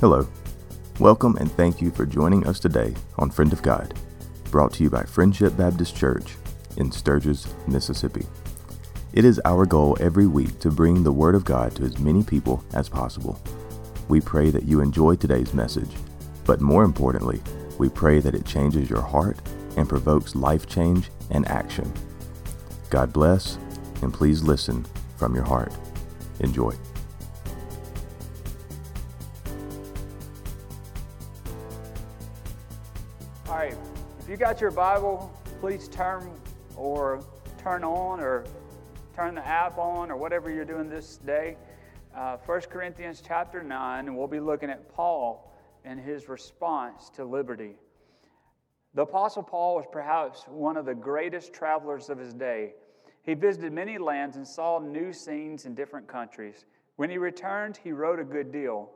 Hello. Welcome and thank you for joining us today on Friend of God, brought to you by Friendship Baptist Church in Sturgis, Mississippi. It is our goal every week to bring the Word of God to as many people as possible. We pray that you enjoy today's message, but more importantly, we pray that it changes your heart and provokes life change and action. God bless, and please listen from your heart. Enjoy. You got your Bible, please turn or turn on or turn the app on or whatever you're doing this day. Uh, 1 Corinthians chapter 9, and we'll be looking at Paul and his response to liberty. The Apostle Paul was perhaps one of the greatest travelers of his day. He visited many lands and saw new scenes in different countries. When he returned, he wrote a good deal.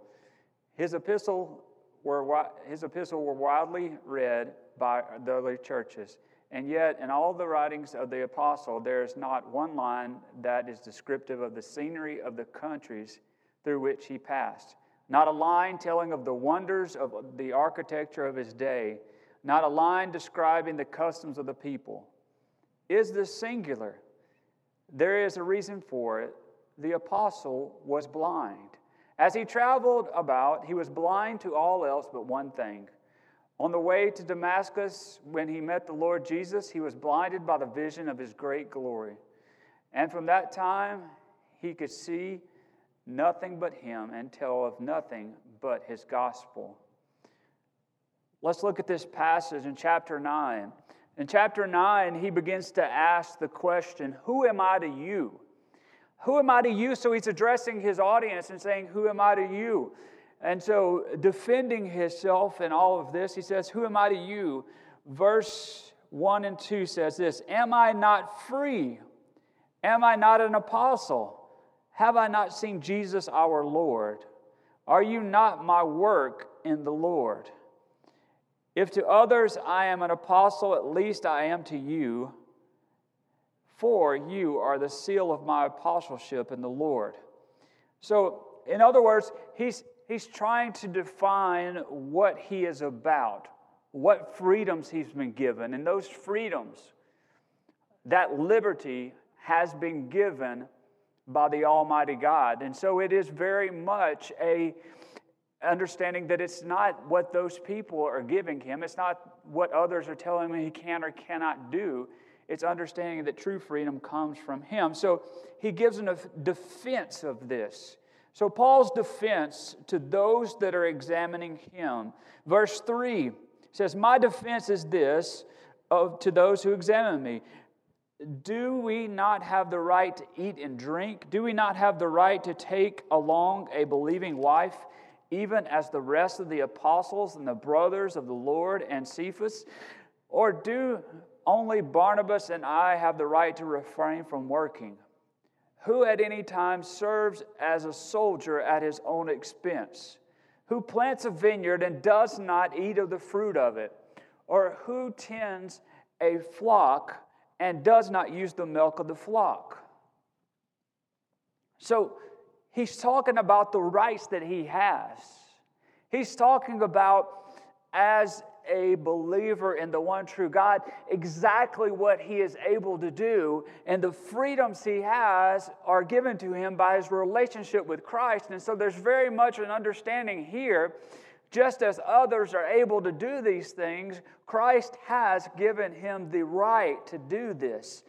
His epistle were, his epistle were widely read by the early churches. And yet, in all the writings of the apostle, there is not one line that is descriptive of the scenery of the countries through which he passed. Not a line telling of the wonders of the architecture of his day. Not a line describing the customs of the people. Is this singular? There is a reason for it. The apostle was blind. As he traveled about, he was blind to all else but one thing. On the way to Damascus, when he met the Lord Jesus, he was blinded by the vision of his great glory. And from that time, he could see nothing but him and tell of nothing but his gospel. Let's look at this passage in chapter 9. In chapter 9, he begins to ask the question Who am I to you? Who am I to you? So he's addressing his audience and saying, Who am I to you? And so, defending himself in all of this, he says, Who am I to you? Verse 1 and 2 says this Am I not free? Am I not an apostle? Have I not seen Jesus our Lord? Are you not my work in the Lord? If to others I am an apostle, at least I am to you for you are the seal of my apostleship in the Lord. So, in other words, he's, he's trying to define what he is about, what freedoms he's been given. And those freedoms, that liberty has been given by the Almighty God. And so it is very much a understanding that it's not what those people are giving him, it's not what others are telling him he can or cannot do. It's understanding that true freedom comes from Him. So he gives a defense of this. So, Paul's defense to those that are examining him. Verse 3 says, My defense is this of, to those who examine me. Do we not have the right to eat and drink? Do we not have the right to take along a believing wife, even as the rest of the apostles and the brothers of the Lord and Cephas? Or do only Barnabas and I have the right to refrain from working. Who at any time serves as a soldier at his own expense? Who plants a vineyard and does not eat of the fruit of it? Or who tends a flock and does not use the milk of the flock? So he's talking about the rights that he has. He's talking about as a believer in the one true God exactly what he is able to do, and the freedoms he has are given to him by his relationship with Christ. And so there's very much an understanding here. Just as others are able to do these things, Christ has given him the right to do this.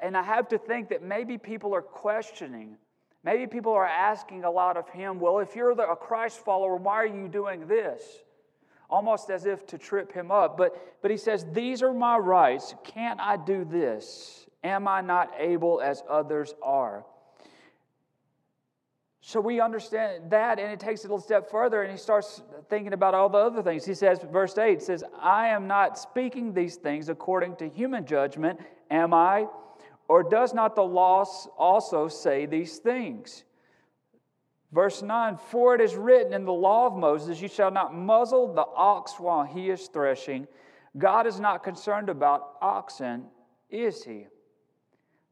And I have to think that maybe people are questioning. Maybe people are asking a lot of him, well, if you're a Christ follower, why are you doing this? Almost as if to trip him up. But, but he says, These are my rights. Can't I do this? Am I not able as others are? So we understand that, and it takes it a little step further, and he starts thinking about all the other things. He says, verse 8 says, I am not speaking these things according to human judgment, am I? Or does not the law also say these things? Verse 9 For it is written in the law of Moses, You shall not muzzle the ox while he is threshing. God is not concerned about oxen, is he?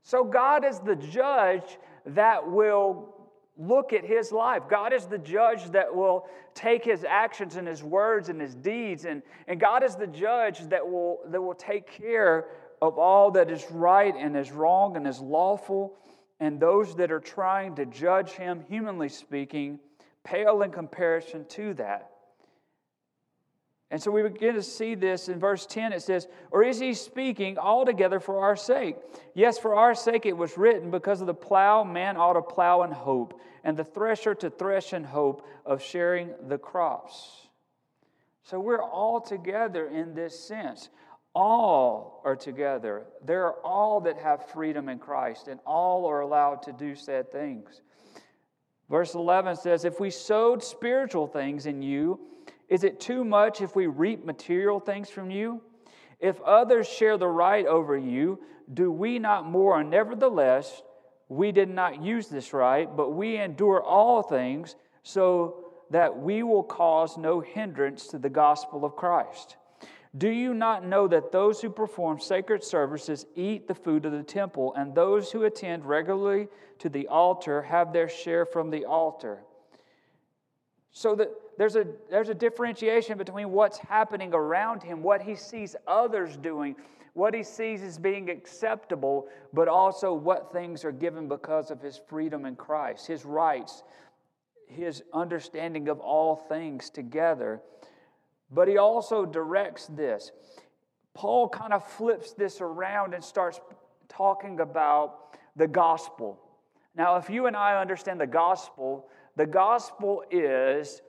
So God is the judge that will look at his life. God is the judge that will take his actions and his words and his deeds, and, and God is the judge that will, that will take care of all that is right and is wrong and is lawful. And those that are trying to judge him, humanly speaking, pale in comparison to that. And so we begin to see this in verse 10. It says, Or is he speaking altogether for our sake? Yes, for our sake it was written, because of the plow, man ought to plow in hope, and the thresher to thresh in hope of sharing the crops. So we're all together in this sense. All are together. There are all that have freedom in Christ, and all are allowed to do said things. Verse 11 says, If we sowed spiritual things in you, is it too much if we reap material things from you? If others share the right over you, do we not more? Nevertheless, we did not use this right, but we endure all things so that we will cause no hindrance to the gospel of Christ. Do you not know that those who perform sacred services eat the food of the temple, and those who attend regularly to the altar have their share from the altar? So that there's a, there's a differentiation between what's happening around him, what he sees others doing, what he sees as being acceptable, but also what things are given because of his freedom in Christ, his rights, his understanding of all things together. But he also directs this. Paul kind of flips this around and starts talking about the gospel. Now, if you and I understand the gospel, the gospel is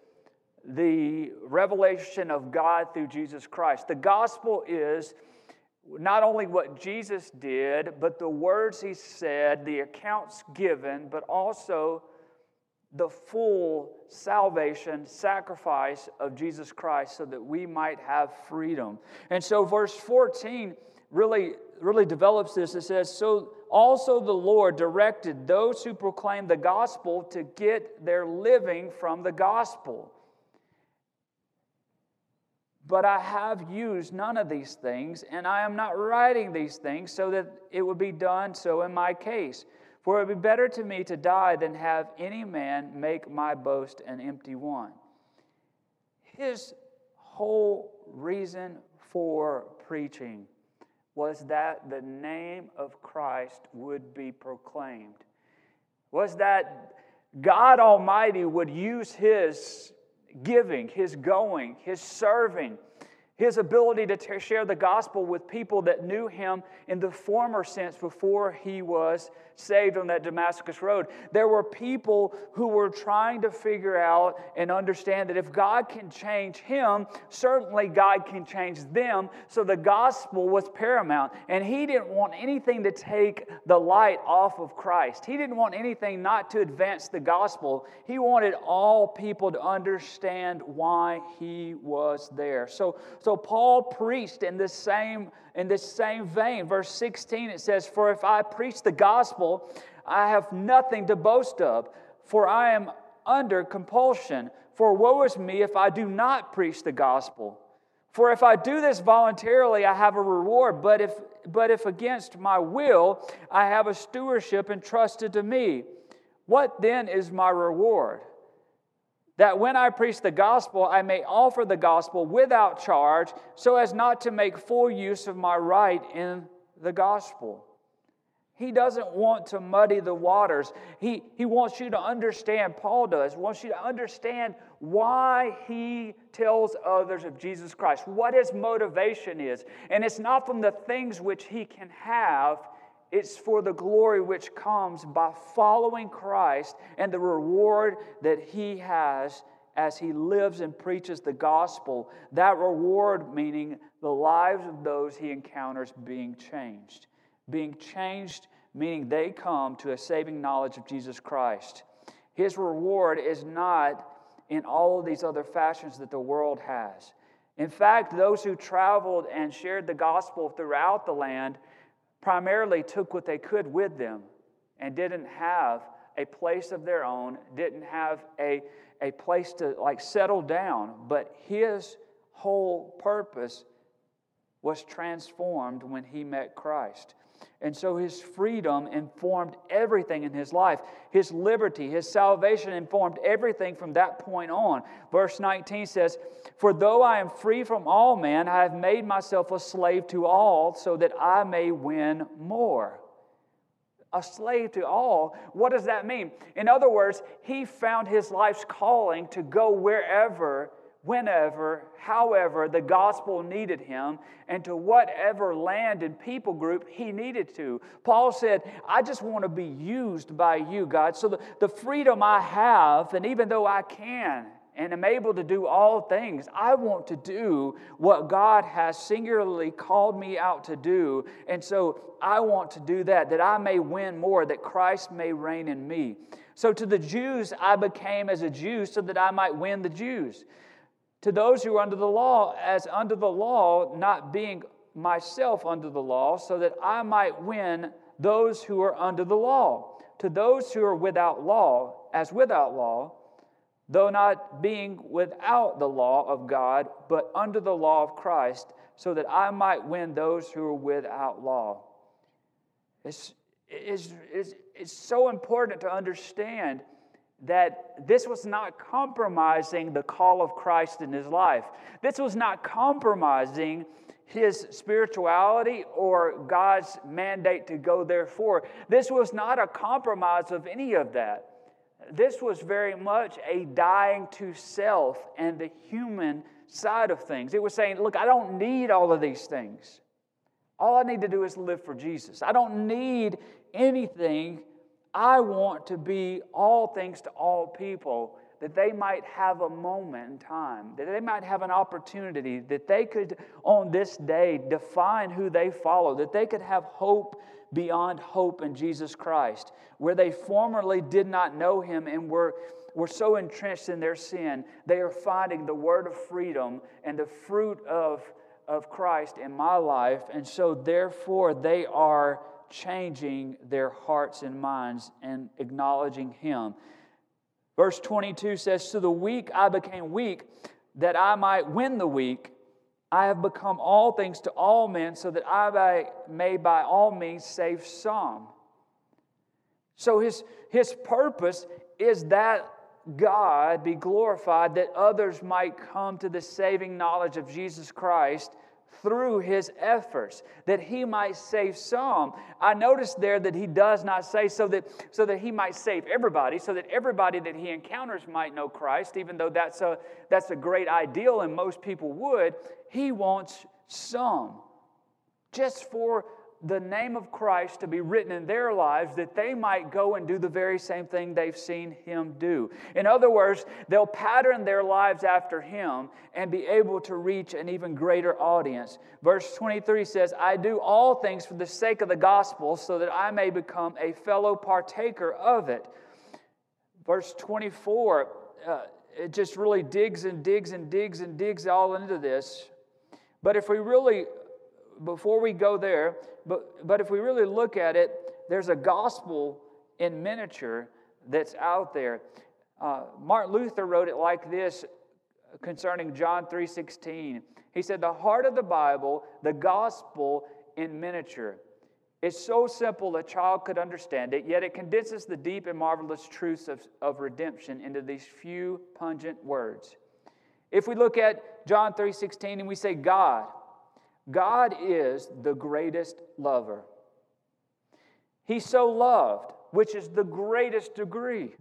the revelation of God through Jesus Christ. The gospel is not only what Jesus did, but the words he said, the accounts given, but also the full salvation, sacrifice of Jesus Christ so that we might have freedom. And so, verse 14 really, really develops this. It says, So also the Lord directed those who proclaim the gospel to get their living from the gospel. But I have used none of these things, and I am not writing these things so that it would be done so in my case. For it would be better to me to die than have any man make my boast an empty one. His whole reason for preaching was that the name of Christ would be proclaimed, was that God Almighty would use his giving, his going, his serving, his ability to t- share the gospel with people that knew him in the former sense before he was saved on that Damascus road. There were people who were trying to figure out and understand that if God can change him, certainly God can change them. So the gospel was paramount. And he didn't want anything to take the light off of Christ. He didn't want anything not to advance the gospel. He wanted all people to understand why he was there. So, so Paul preached in this same in this same vein. Verse 16 it says, For if I preach the gospel, I have nothing to boast of, for I am under compulsion. For woe is me if I do not preach the gospel. For if I do this voluntarily, I have a reward, but if, but if against my will, I have a stewardship entrusted to me. What then is my reward? That when I preach the gospel, I may offer the gospel without charge, so as not to make full use of my right in the gospel. He doesn't want to muddy the waters. He, he wants you to understand, Paul does, wants you to understand why he tells others of Jesus Christ, what his motivation is. And it's not from the things which he can have, it's for the glory which comes by following Christ and the reward that he has as he lives and preaches the gospel. That reward meaning the lives of those he encounters being changed. Being changed meaning they come to a saving knowledge of Jesus Christ. His reward is not in all of these other fashions that the world has. In fact, those who traveled and shared the gospel throughout the land primarily took what they could with them and didn't have a place of their own, didn't have a, a place to like settle down, but his whole purpose was transformed when he met Christ. And so his freedom informed everything in his life. His liberty, his salvation informed everything from that point on. Verse 19 says, For though I am free from all men, I have made myself a slave to all so that I may win more. A slave to all. What does that mean? In other words, he found his life's calling to go wherever whenever, however, the gospel needed him, and to whatever land and people group he needed to. Paul said, I just want to be used by you, God. So the, the freedom I have, and even though I can and am able to do all things, I want to do what God has singularly called me out to do. And so I want to do that, that I may win more, that Christ may reign in me. So to the Jews, I became as a Jew so that I might win the Jews to those who are under the law, as under the law, not being myself under the law, so that I might win those who are under the law. To those who are without law, as without law, though not being without the law of God, but under the law of Christ, so that I might win those who are without law. It's, it's, it's, it's so important to understand that this was not compromising the call of Christ in his life. This was not compromising his spirituality or God's mandate to go therefore. This was not a compromise of any of that. This was very much a dying to self and the human side of things. It was saying, Look, I don't need all of these things. All I need to do is live for Jesus. I don't need anything I want to be all things to all people, that they might have a moment in time, that they might have an opportunity, that they could, on this day, define who they follow, that they could have hope beyond hope in Jesus Christ, where they formerly did not know Him and were were so entrenched in their sin, they are finding the word of freedom and the fruit of, of Christ in my life. And so, therefore, they are changing their hearts and minds and acknowledging Him. Verse 22 says, To the weak I became weak, that I might win the weak. I have become all things to all men, so that I may by all means save some. So his, his purpose is that God be glorified, that others might come to the saving knowledge of Jesus Christ through his efforts that he might save some. I noticed there that he does not say so that so that he might save everybody so that everybody that he encounters might know christ even though that's a that's a great ideal and most people would. He wants some just for the name of Christ to be written in their lives that they might go and do the very same thing they've seen him do. In other words, they'll pattern their lives after him and be able to reach an even greater audience. Verse 23 says, I do all things for the sake of the gospel so that I may become a fellow partaker of it. Verse 24, uh, it just really digs and digs and digs and digs all into this. But if we really before we go there, but, but if we really look at it, there's a gospel in miniature that's out there. Uh, Martin Luther wrote it like this concerning John 3:16. He said, "The heart of the Bible, the gospel in miniature, is so simple a child could understand it, yet it condenses the deep and marvelous truths of, of redemption into these few pungent words." If we look at John 3:16 and we say God, God is the greatest lover. He so loved, which is the greatest degree.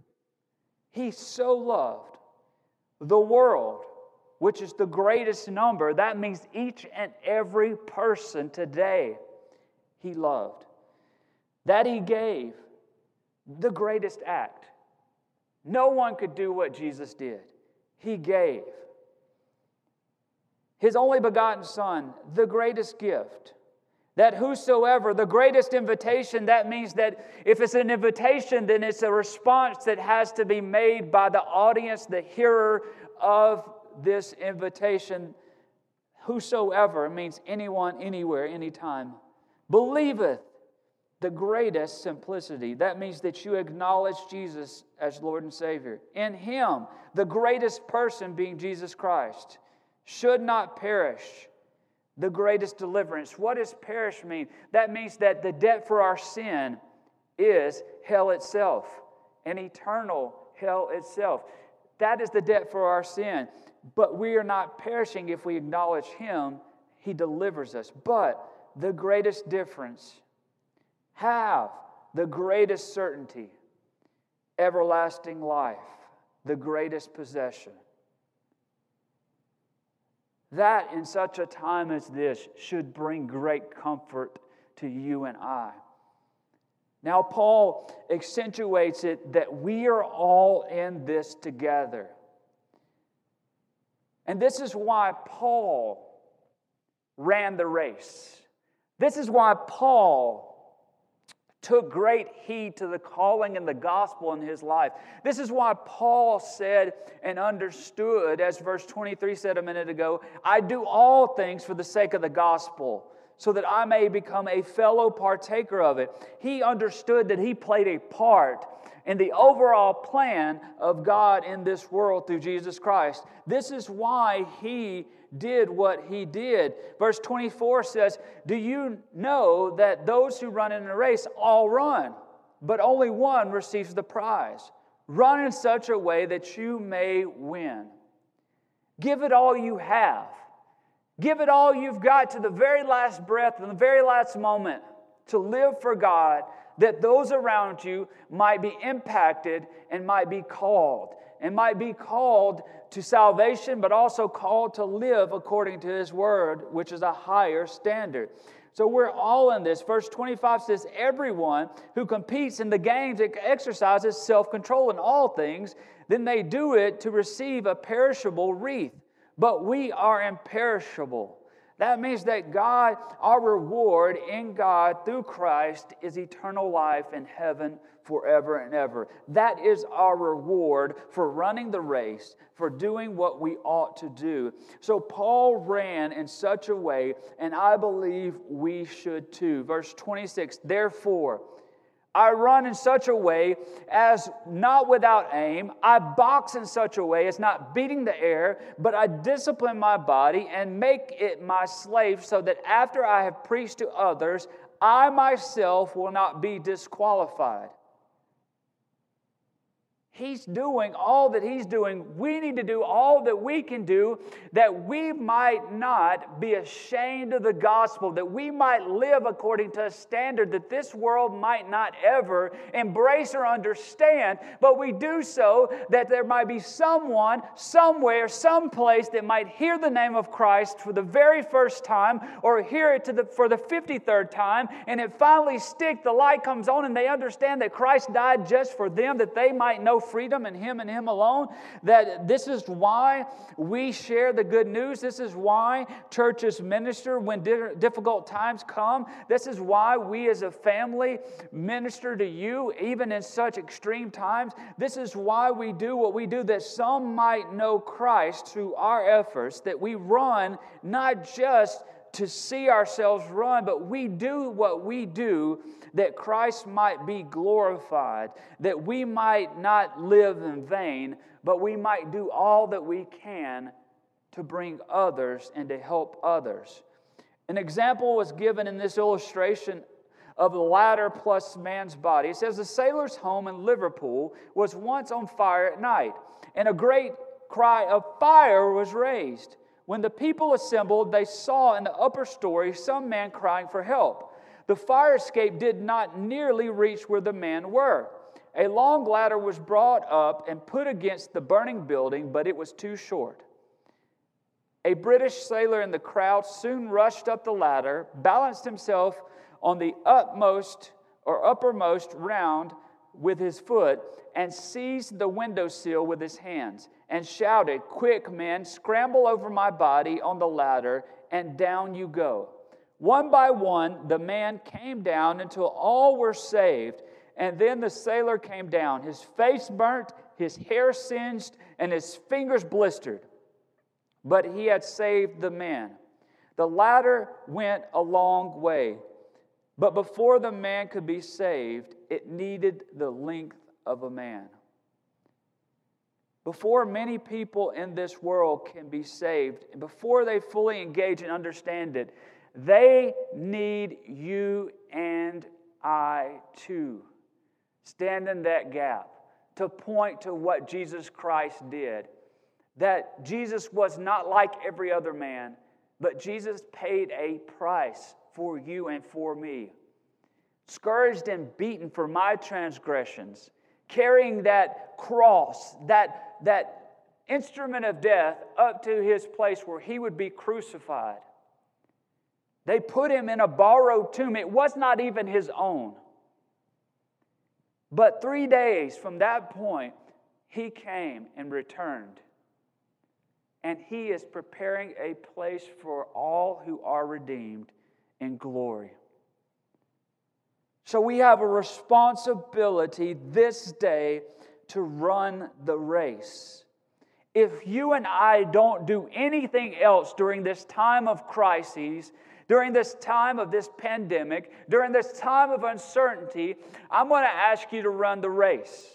He so loved the world, which is the greatest number. That means each and every person today he loved. That he gave the greatest act. No one could do what Jesus did. He gave his only begotten Son, the greatest gift. That whosoever, the greatest invitation, that means that if it's an invitation, then it's a response that has to be made by the audience, the hearer of this invitation. Whosoever means anyone, anywhere, anytime. Believeth the greatest simplicity. That means that you acknowledge Jesus as Lord and Savior. In Him, the greatest person being Jesus Christ should not perish, the greatest deliverance. What does perish mean? That means that the debt for our sin is hell itself, an eternal hell itself. That is the debt for our sin. But we are not perishing if we acknowledge Him, He delivers us. But the greatest difference, have the greatest certainty, everlasting life, the greatest possession. That, in such a time as this, should bring great comfort to you and I. Now, Paul accentuates it that we are all in this together. And this is why Paul ran the race. This is why Paul took great heed to the calling and the gospel in his life. This is why Paul said and understood, as verse 23 said a minute ago, I do all things for the sake of the gospel, so that I may become a fellow partaker of it. He understood that he played a part in the overall plan of God in this world through Jesus Christ. This is why he did what he did. Verse 24 says, Do you know that those who run in a race all run, but only one receives the prize? Run in such a way that you may win. Give it all you have. Give it all you've got to the very last breath and the very last moment to live for God that those around you might be impacted and might be called, and might be called to salvation, but also called to live according to His word, which is a higher standard. So we're all in this. Verse 25 says, Everyone who competes in the games exercises self control in all things, then they do it to receive a perishable wreath. But we are imperishable. That means that God, our reward in God through Christ, is eternal life in heaven forever and ever. That is our reward for running the race, for doing what we ought to do. So Paul ran in such a way, and I believe we should too. Verse 26 Therefore, I run in such a way as not without aim. I box in such a way as not beating the air, but I discipline my body and make it my slave so that after I have preached to others, I myself will not be disqualified. He's doing all that He's doing. We need to do all that we can do that we might not be ashamed of the gospel, that we might live according to a standard that this world might not ever embrace or understand, but we do so that there might be someone, somewhere, someplace that might hear the name of Christ for the very first time or hear it the, for the 53rd time, and it finally stick, the light comes on, and they understand that Christ died just for them, that they might know freedom in Him and Him alone. That this is why we share the good news. This is why churches minister when difficult times come. This is why we as a family minister to you, even in such extreme times. This is why we do what we do, that some might know Christ through our efforts, that we run not just to see ourselves run, but we do what we do that Christ might be glorified, that we might not live in vain, but we might do all that we can to bring others and to help others. An example was given in this illustration of the ladder plus man's body. It says the sailor's home in Liverpool was once on fire at night, and a great cry of fire was raised. When the people assembled, they saw in the upper story some man crying for help. The fire escape did not nearly reach where the men were. A long ladder was brought up and put against the burning building, but it was too short. A British sailor in the crowd soon rushed up the ladder, balanced himself on the utmost or uppermost round with his foot, and seized the window sill with his hands, and shouted, Quick, men, scramble over my body on the ladder, and down you go. One by one, the man came down until all were saved. And then the sailor came down, his face burnt, his hair singed, and his fingers blistered. But he had saved the man. The ladder went a long way. But before the man could be saved, it needed the length of a man. before many people in this world can be saved, before they fully engage and understand it, they need you and I too. Stand in that gap to point to what Jesus Christ did. That Jesus was not like every other man, but Jesus paid a price for you and for me. Scourged and beaten for my transgressions, carrying that cross, that, that instrument of death, up to his place where he would be crucified. They put him in a borrowed tomb. It was not even his own. But three days from that point, he came and returned. And he is preparing a place for all who are redeemed in glory. So we have a responsibility this day to run the race. If you and I don't do anything else during this time of crises, during this time of this pandemic, during this time of uncertainty, I'm going to ask you to run the race.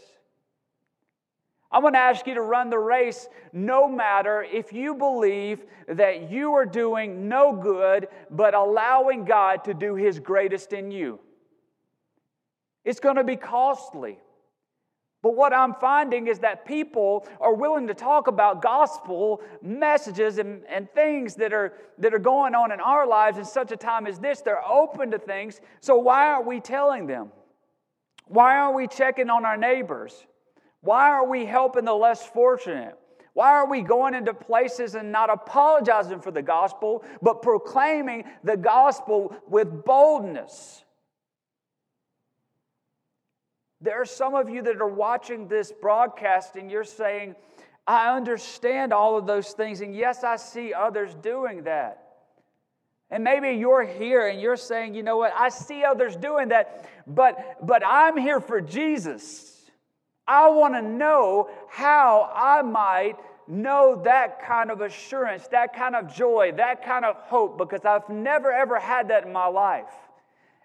I'm going to ask you to run the race no matter if you believe that you are doing no good but allowing God to do His greatest in you. It's going to be costly. But what I'm finding is that people are willing to talk about gospel messages and, and things that are, that are going on in our lives in such a time as this. They're open to things. So why aren't we telling them? Why aren't we checking on our neighbors? Why are we helping the less fortunate? Why are we going into places and not apologizing for the gospel, but proclaiming the gospel with boldness? There are some of you that are watching this broadcast and you're saying, I understand all of those things, and yes, I see others doing that. And maybe you're here and you're saying, you know what, I see others doing that, but, but I'm here for Jesus. I want to know how I might know that kind of assurance, that kind of joy, that kind of hope, because I've never ever had that in my life.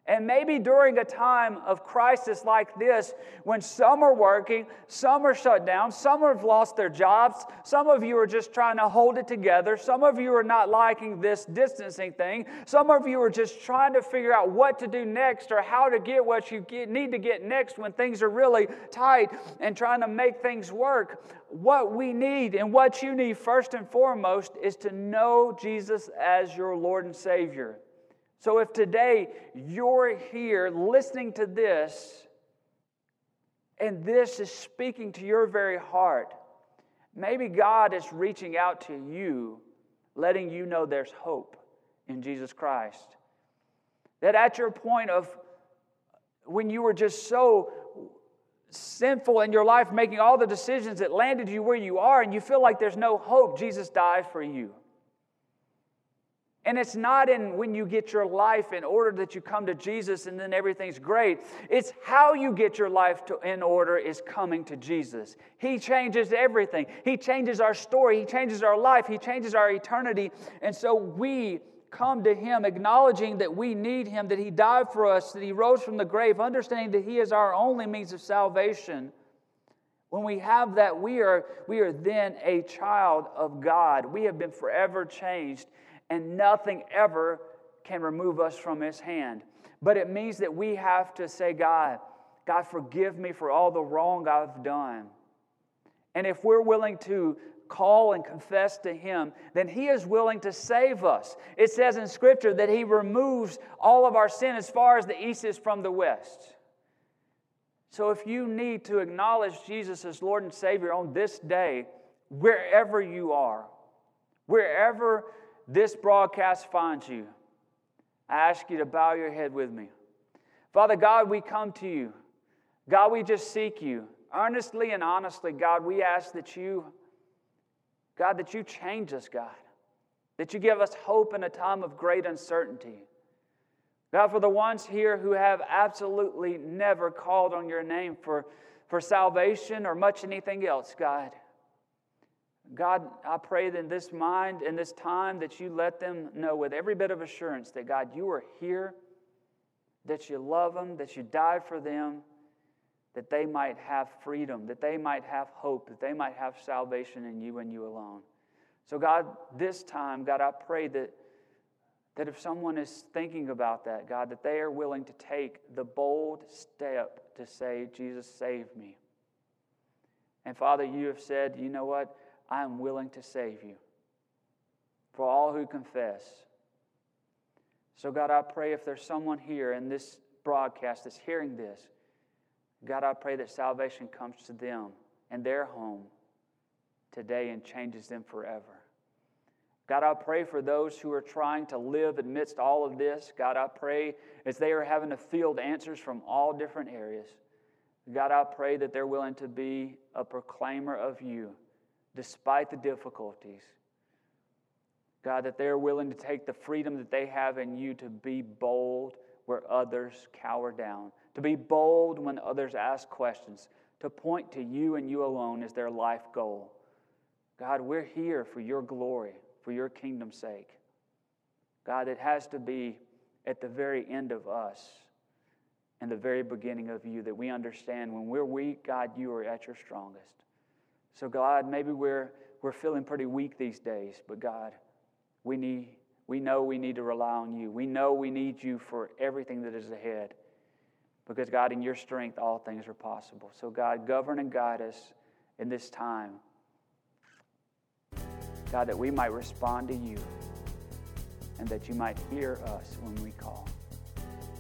And maybe during a time of crisis like this, when some are working, some are shut down, some have lost their jobs, some of you are just trying to hold it together, some of you are not liking this distancing thing, some of you are just trying to figure out what to do next or how to get what you get, need to get next when things are really tight and trying to make things work. What we need and what you need first and foremost is to know Jesus as your Lord and Savior. So if today you're here listening to this, and this is speaking to your very heart, maybe God is reaching out to you, letting you know there's hope in Jesus Christ. That at your point of when you were just so sinful in your life, making all the decisions that landed you where you are, and you feel like there's no hope, Jesus died for you. And it's not in when you get your life in order that you come to Jesus and then everything's great. It's how you get your life to, in order is coming to Jesus. He changes everything. He changes our story. He changes our life. He changes our eternity. And so we come to Him acknowledging that we need Him, that He died for us, that He rose from the grave, understanding that He is our only means of salvation. When we have that, we are, we are then a child of God. We have been forever changed and nothing ever can remove us from His hand. But it means that we have to say, God, God, forgive me for all the wrong I've done. And if we're willing to call and confess to Him, then He is willing to save us. It says in Scripture that He removes all of our sin as far as the east is from the west. So if you need to acknowledge Jesus as Lord and Savior on this day, wherever you are, wherever this broadcast finds you, I ask you to bow your head with me. Father God, we come to you. God, we just seek you. Earnestly and honestly, God, we ask that you, God, that you change us, God. That you give us hope in a time of great uncertainty. God, for the ones here who have absolutely never called on your name for, for salvation or much anything else, God. God, I pray that in this mind, in this time, that you let them know with every bit of assurance that, God, you are here, that you love them, that you died for them, that they might have freedom, that they might have hope, that they might have salvation in you and you alone. So, God, this time, God, I pray that, that if someone is thinking about that, God, that they are willing to take the bold step to say, Jesus, save me. And Father, you have said, you know what? I am willing to save you for all who confess. So, God, I pray if there's someone here in this broadcast that's hearing this, God, I pray that salvation comes to them and their home today and changes them forever. God, I pray for those who are trying to live amidst all of this. God, I pray as they are having to field answers from all different areas. God, I pray that they're willing to be a proclaimer of you despite the difficulties. God, that they're willing to take the freedom that they have in you to be bold where others cower down, to be bold when others ask questions, to point to you and you alone as their life goal. God, we're here for your glory, for your kingdom's sake. God, it has to be at the very end of us and the very beginning of you that we understand when we're weak, God, you are at your strongest. So, God, maybe we're, we're feeling pretty weak these days, but God, we, need, we know we need to rely on you. We know we need you for everything that is ahead. Because, God, in your strength, all things are possible. So, God, govern and guide us in this time. God, that we might respond to you and that you might hear us when we call.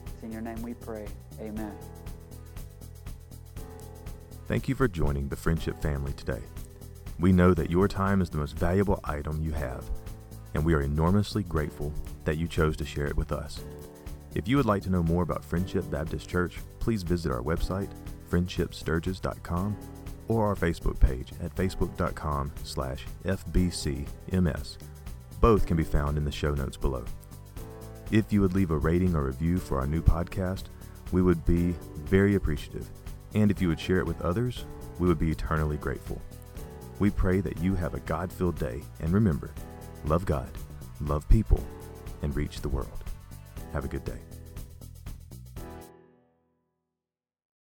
It's in your name we pray. Amen. Thank you for joining the Friendship family today. We know that your time is the most valuable item you have, and we are enormously grateful that you chose to share it with us. If you would like to know more about Friendship Baptist Church, please visit our website, friendshipsturgis.com, or our Facebook page at facebook.com slash fbcms. Both can be found in the show notes below. If you would leave a rating or review for our new podcast, we would be very appreciative. And if you would share it with others, we would be eternally grateful. We pray that you have a God filled day, and remember, love God, love people, and reach the world. Have a good day.